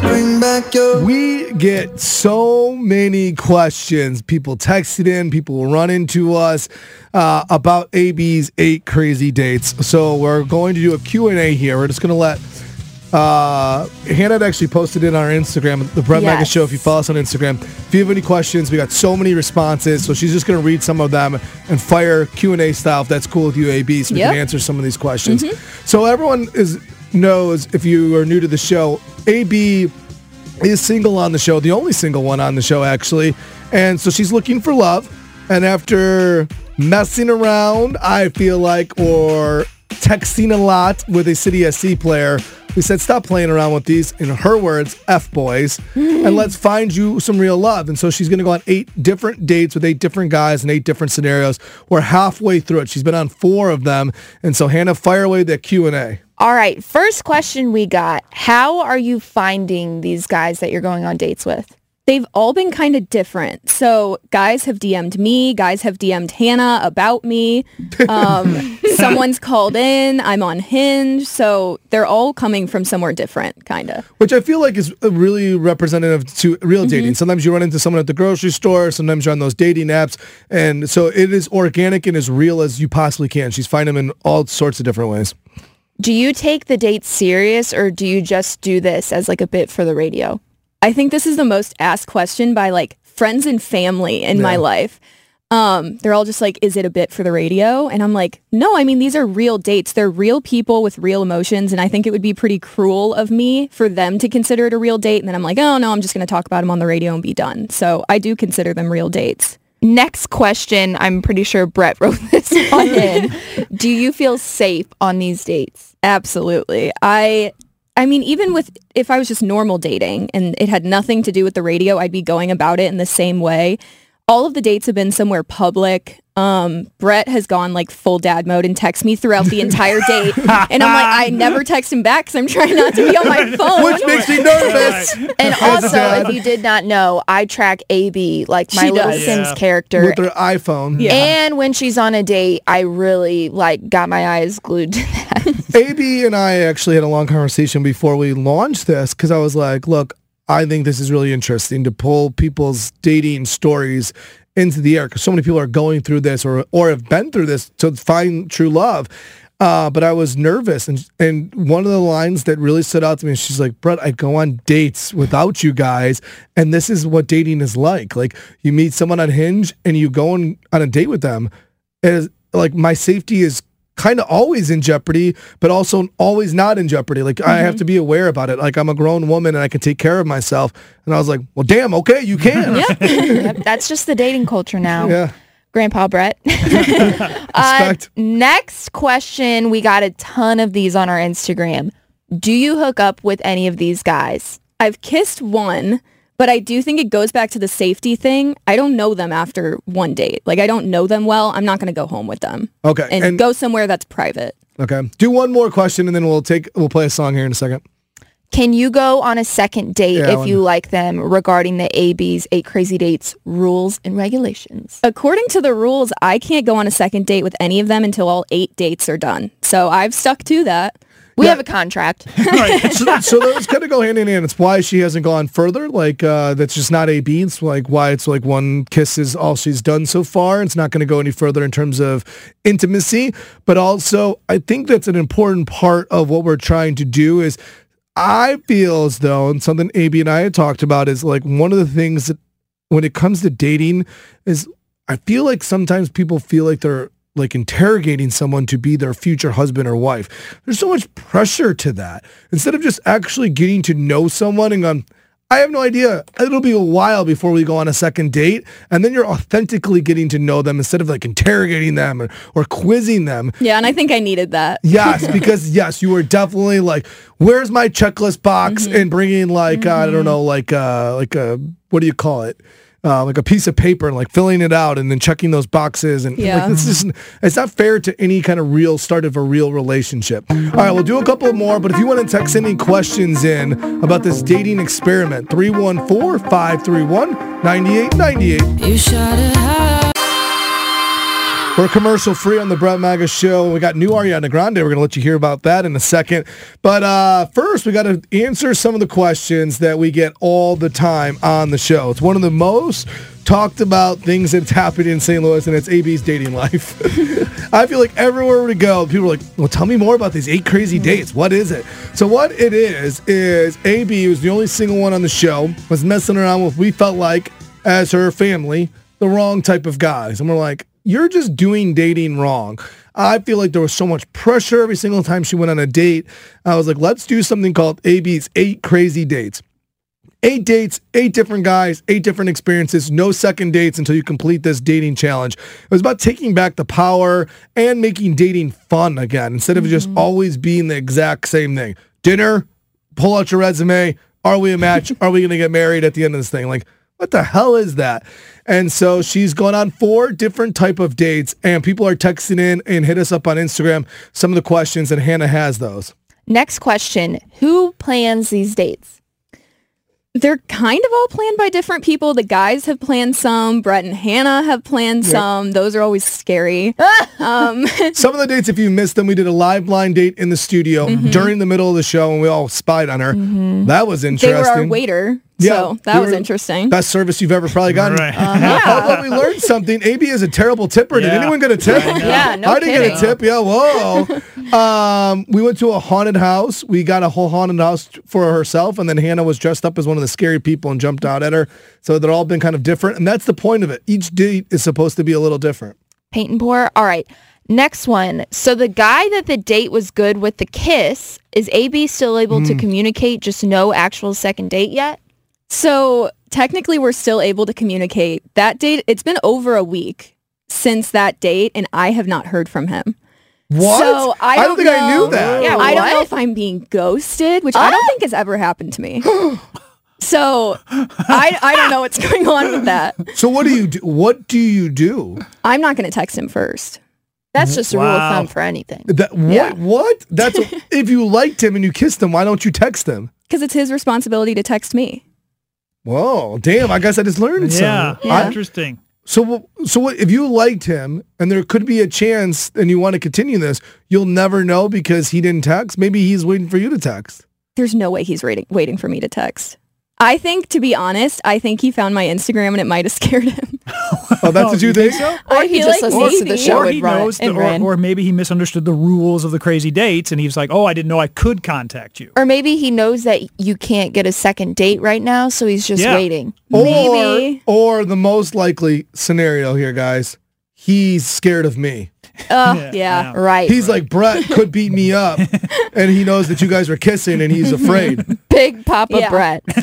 Bring back your We get so many questions. People texted in, people run into us uh, about AB's eight crazy dates. So we're going to do a Q&A here. We're just going to let uh, Hannah actually posted it on our Instagram, the Brett Mega Show. If you follow us on Instagram, if you have any questions, we got so many responses. So she's just going to read some of them and fire Q&A style if that's cool with you, AB, so we Yep. can answer some of these questions. So everyone is knows if you are new to the show, AB is single on the show, the only single one on the show actually. And so she's looking for love. And after messing around, I feel like, or texting a lot with a City SC player, we said, stop playing around with these, in her words, F boys, and let's find you some real love. And so she's going to go on eight different dates with eight different guys in eight different scenarios. We're halfway through it. She's been on four of them. And so Hannah, fire away that Q&A. All right, first question we got. How are you finding these guys that you're going on dates with? They've all been kind of different. So guys have DM'd me, guys have DM'd Hannah about me. Um, someone's called in, I'm on Hinge. So they're all coming from somewhere different, kind of. Which I feel like is really representative to real dating. Sometimes you run into someone at the grocery store, sometimes you're on those dating apps. And so it is organic and as real as you possibly can. She's finding them in all sorts of different ways. Do you take the dates serious or do you just do this as like a bit for the radio? I think this is the most asked question by like friends and family in my life. Um, they're all just like, is it a bit for the radio? And I'm like, no, I mean, these are real dates. They're real people with real emotions. And I think it would be pretty cruel of me for them to consider it a real date. And then I'm like, oh no, I'm just going to talk about them on the radio and be done. So I do consider them real dates. Next question, I'm pretty sure Brett wrote this one in. do you feel safe on these dates? Absolutely. I I mean even with if I was just normal dating and it had nothing to do with the radio, I'd be going about it in the same way. All of the dates have been somewhere public. Um, Brett has gone like full dad mode and texts me throughout the entire date. And I'm like, I never text him back because I'm trying not to be on my phone. Which makes me nervous. And As also, if you did not know, I track AB, like my She little does. Sims Yeah. character. With their iPhone. Yeah. And when she's on a date, I really like got my eyes glued to that. AB and I actually had a long conversation before we launched this because I was like, look, I think this is really interesting to pull people's dating stories into the air because so many people are going through this or or have been through this to find true love. Uh, but I was nervous, and and one of the lines that really stood out to me, she's like, "Brett, I go on dates without you guys, and this is what dating is like. Like you meet someone on Hinge, and you go on, on a date with them, is like my safety is kind of always in jeopardy, but also always not in jeopardy. Like I have to be aware about it. Like I'm a grown woman and I can take care of myself. And I was like, well, damn, okay, you can. Yep, that's just the dating culture now. yeah. Grandpa Brett. uh, Respect. next question. We got a ton of these on our Instagram. Do you hook up with any of these guys? I've kissed one, but I do think it goes back to the safety thing. I don't know them after one date. Like I don't know them well. I'm not going to go home with them Okay. and, And, go somewhere that's private. okay. Do one more question and then we'll take we'll play a song here in a second. Can you go on a second date Yeah, if you like them regarding the AB's Eight Crazy Dates rules and regulations? According to the rules, I can't go on a second date with any of them until all eight dates are done. So I've stuck to that. We Yeah. have a contract. so, so those kind of go hand in hand. It's why she hasn't gone further. Like uh, that's just not AB. It's like why it's like one kiss is all she's done so far. It's not going to go any further in terms of intimacy. But also, I think that's an important part of what we're trying to do. Is I feel as though, and something AB and I had talked about is like one of the things that when it comes to dating is I feel like sometimes people feel like they're like interrogating someone to be their future husband or wife. There's so much pressure to that. Instead of just actually getting to know someone and going, I have no idea. It'll be a while before we go on a second date, and then you're authentically getting to know them instead of like interrogating them or, or quizzing them. Yeah, and I think I needed that. Yes, because yes, you were definitely like, "Where's my checklist box?" Mm-hmm. and bringing like uh, I don't know, like uh, like a what do you call it? Uh, like a piece of paper and like filling it out and then checking those boxes and Yeah. like it's just it's not fair to any kind of real start of a real relationship. All right, we'll do a couple more, but if you want to text any questions in about this dating experiment, 314-531-9898. You shot it high. We're commercial free on the Brett Mega show. We got new Ariana Grande. We're going to let you hear about that in a second. But uh, first, we got to answer some of the questions that we get all the time on the show. It's one of the most talked about things that's happened in St. Louis, and it's AB's dating life. I feel like everywhere we go, people are like, well, tell me more about these eight crazy dates. What is it? So what it is, is AB was the only single one on the show, was messing around with, we felt like, as her family, the wrong type of guys. And we're like, you're just doing dating wrong. I feel like there was so much pressure every single time she went on a date. I was like, let's do something called AB's Eight Crazy Dates. Eight dates, eight different guys, eight different experiences, no second dates until you complete this dating challenge. It was about taking back the power and making dating fun again instead of mm-hmm. just always being the exact same thing. Dinner, pull out your resume. Are we a match? Are we going to get married at the end of this thing? Like, what the hell is that? And so she's gone on four different type of dates and people are texting in and hit us up on Instagram some of the questions and Hannah has those. Next question. Who plans these dates? They're kind of all planned by different people. The guys have planned some. Brett and Hannah have planned some. Those are always scary. um, Some of the dates, if you missed them, we did a live blind date in the studio during the middle of the show and we all spied on her. That was interesting. they were our waiter. Yeah, so that was interesting. Best service you've ever probably gotten. Right. Although we learned something, AB is a terrible tipper. Did Yeah. anyone get a tip? Yeah, no I didn't get a tip. Yeah, whoa. um, we went to a haunted house. We got a whole haunted house for herself, and then Hannah was dressed up as one of the scary people and jumped out at her. So they're all been kind of different, and that's the point of it. Each date is supposed to be a little different. Paint and pour. All right. Next one. So the guy that the date was good with the kiss, is AB still able to communicate just no actual second date yet? So technically, we're still able to communicate. That date, it's been over a week since that date, and I have not heard from him. What? So I don't don't think I knew that. Yeah, I don't know if I'm being ghosted, which I don't ah! think has ever happened to me. so I, I don't know what's going on with that. So what do you do? What do you do? I'm not going to text him first. That's just a rule of thumb for anything. That what? Yeah. What? That's if you liked him and you kissed him, why don't you text him? Because it's his responsibility to text me. Whoa, damn! I guess I just learned Yeah, something. I- interesting. So, so what, if you liked him and there could be a chance and you want to continue this, you'll never know because he didn't text. Maybe he's waiting for you to text. There's no way he's waiting, waiting for me to text. I think, to be honest, I think he found my Instagram and it might have scared him. Oh, that's what you think? so? Or I he just like listens to the maybe. show or and he run- knows, the, and or, ran. or maybe he misunderstood the rules of the crazy dates, and he was like, "Oh, I didn't know I could contact you." Or maybe he knows that you can't get a second date right now, so he's just Yeah. waiting. Maybe. Or, or the most likely scenario here, guys, he's scared of me. Oh, yeah. Right. He's like, Brett could beat me up. and he knows that you guys are kissing and he's afraid. Big Papa Yeah. Brett.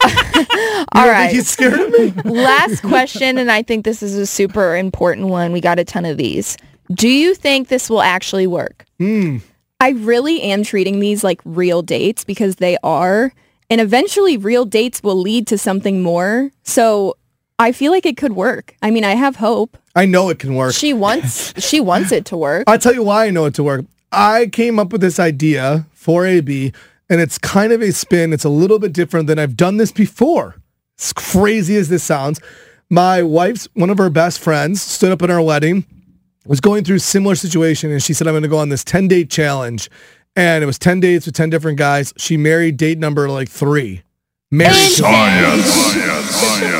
don't All think right. he's scared of me? Last question, and I think this is a super important one. We got a ton of these. Do you think this will actually work? Hmm. I really am treating these like real dates because they are. And eventually real dates will lead to something more. So I feel like it could work. I mean, I have hope. I know it can work. She wants she wants it to work. I'll tell you why I know it to work. I came up with this idea for AB, and it's kind of a spin. It's a little bit different than I've done this before. As crazy as this sounds, my wife's one of her best friends stood up at our wedding, was going through a similar situation, and she said, "I'm going to go on this 10 date challenge." And it was 10 dates with 10 different guys. She married date number like three. Married.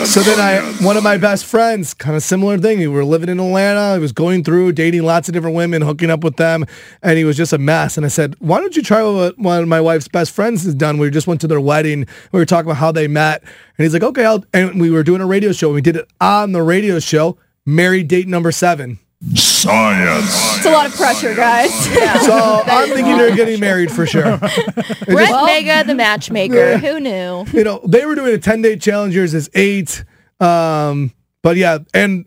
So then I, one of my best friends, kind of similar thing. We were living in Atlanta. He was going through dating lots of different women, hooking up with them, and he was just a mess. And I said, why don't you try what one of my wife's best friends has done? We just went to their wedding. We were talking about how they met, and he's like, okay, I'll, and we were doing a radio show. We did it on the radio show. Married date number seven. Science. It's a lot of pressure, guys. So I'm thinking they're getting married for sure. Brett Mega, the matchmaker. Who knew? you know, they were doing a 10 day challenge. Yours is eight. Um, but yeah, and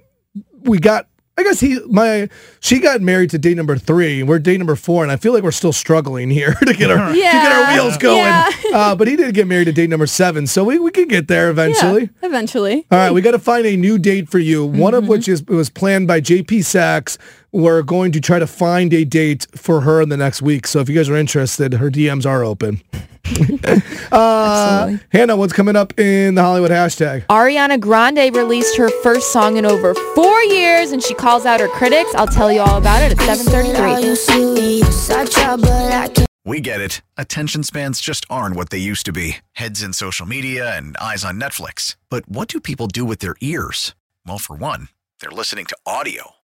we got, I guess he, my, she got married to date number three. We're date number four, and I feel like we're still struggling here to get our, to get our wheels going. Yeah. Uh, but he did get married to date number seven, so we, we can get there eventually. Yeah, eventually. All right, we got to find a new date for you. One of which is was planned by JP Sachs. We're going to try to find a date for her in the next week. So if you guys are interested, her DMs are open. uh, Hannah, what's coming up in the Hollywood hashtag? Ariana Grande released her first song in over four years, and she calls out her critics. I'll tell you all about it at 7:33. We get it. Attention spans just aren't what they used to be. Heads in social media and eyes on Netflix. But what do people do with their ears? Well, for one, they're listening to audio.